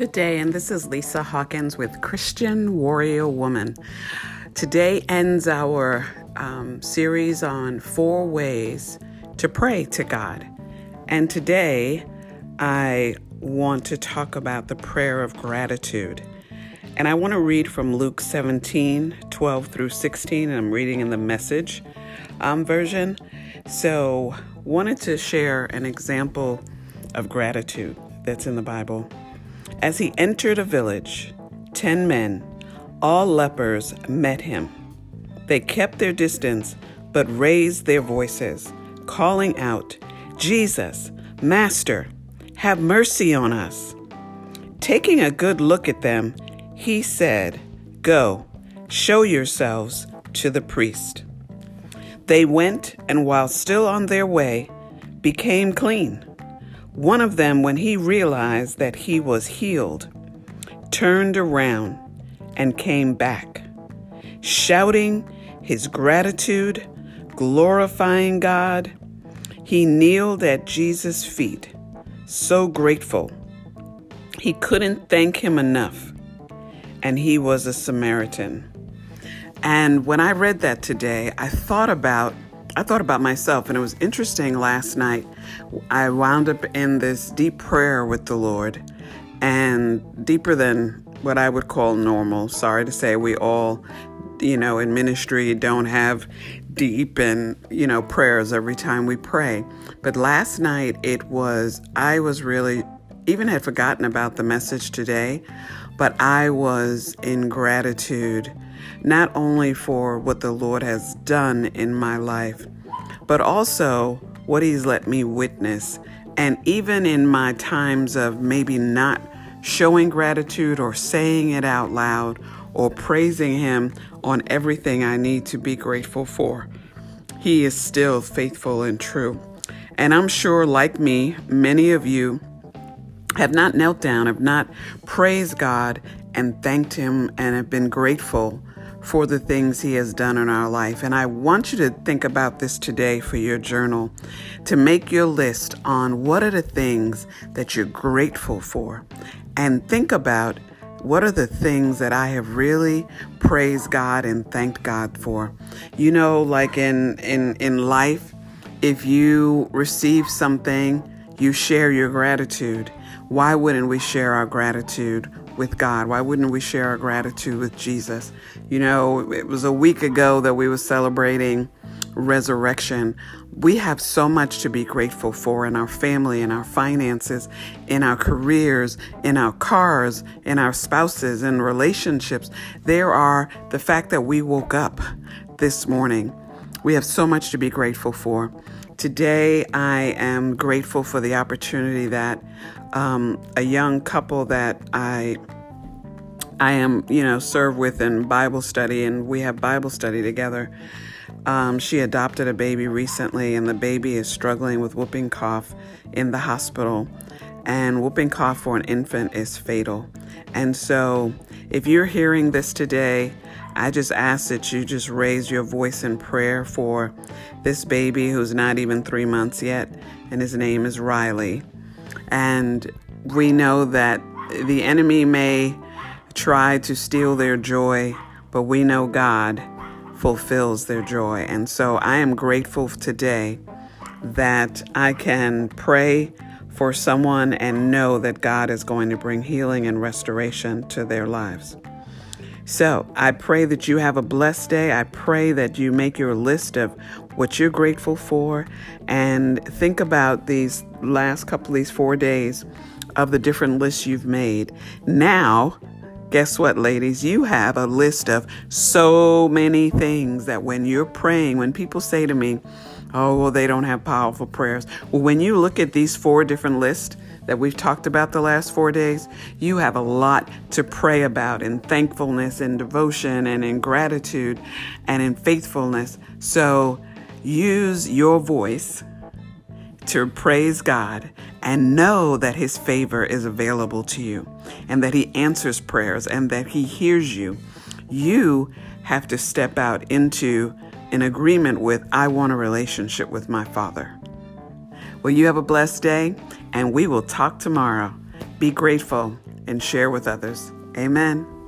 Good day, and this is Lisa Hawkins with Christian Warrior Woman. Today ends our um, series on four ways to pray to God. And today I want to talk about the prayer of gratitude. And I want to read from Luke 17 12 through 16, and I'm reading in the message um, version. So, wanted to share an example of gratitude that's in the Bible. As he entered a village, ten men, all lepers, met him. They kept their distance, but raised their voices, calling out, Jesus, Master, have mercy on us. Taking a good look at them, he said, Go, show yourselves to the priest. They went, and while still on their way, became clean. One of them, when he realized that he was healed, turned around and came back, shouting his gratitude, glorifying God. He kneeled at Jesus' feet, so grateful. He couldn't thank him enough, and he was a Samaritan. And when I read that today, I thought about I thought about myself, and it was interesting last night. I wound up in this deep prayer with the Lord, and deeper than what I would call normal. Sorry to say, we all, you know, in ministry don't have deep and, you know, prayers every time we pray. But last night, it was, I was really, even had forgotten about the message today, but I was in gratitude not only for what the Lord has done in my life, but also what He's let me witness. And even in my times of maybe not showing gratitude or saying it out loud or praising Him on everything I need to be grateful for, He is still faithful and true. And I'm sure, like me, many of you have not knelt down, have not praised God and thanked Him and have been grateful for the things He has done in our life. And I want you to think about this today for your journal to make your list on what are the things that you're grateful for. And think about what are the things that I have really praised God and thanked God for. You know, like in in in life, if you receive something, you share your gratitude. Why wouldn't we share our gratitude with God? Why wouldn't we share our gratitude with Jesus? You know, it was a week ago that we were celebrating resurrection. We have so much to be grateful for in our family, in our finances, in our careers, in our cars, in our spouses, in relationships. There are the fact that we woke up this morning. We have so much to be grateful for. Today, I am grateful for the opportunity that um, a young couple that I I am, you know, serve with in Bible study, and we have Bible study together. Um, she adopted a baby recently, and the baby is struggling with whooping cough in the hospital. And whooping cough for an infant is fatal. And so, if you're hearing this today, I just ask that you just raise your voice in prayer for this baby who's not even three months yet, and his name is Riley. And we know that the enemy may try to steal their joy, but we know God fulfills their joy. And so I am grateful today that I can pray for someone and know that God is going to bring healing and restoration to their lives. So I pray that you have a blessed day. I pray that you make your list of what you're grateful for and think about these last couple, these four days of the different lists you've made. Now, Guess what, ladies? You have a list of so many things that when you're praying, when people say to me, oh, well, they don't have powerful prayers. Well, when you look at these four different lists that we've talked about the last four days, you have a lot to pray about in thankfulness and devotion and in gratitude and in faithfulness. So use your voice to praise God and know that His favor is available to you and that He answers prayers and that He hears you, you have to step out into an agreement with, I want a relationship with my Father. Well, you have a blessed day, and we will talk tomorrow. Be grateful and share with others. Amen.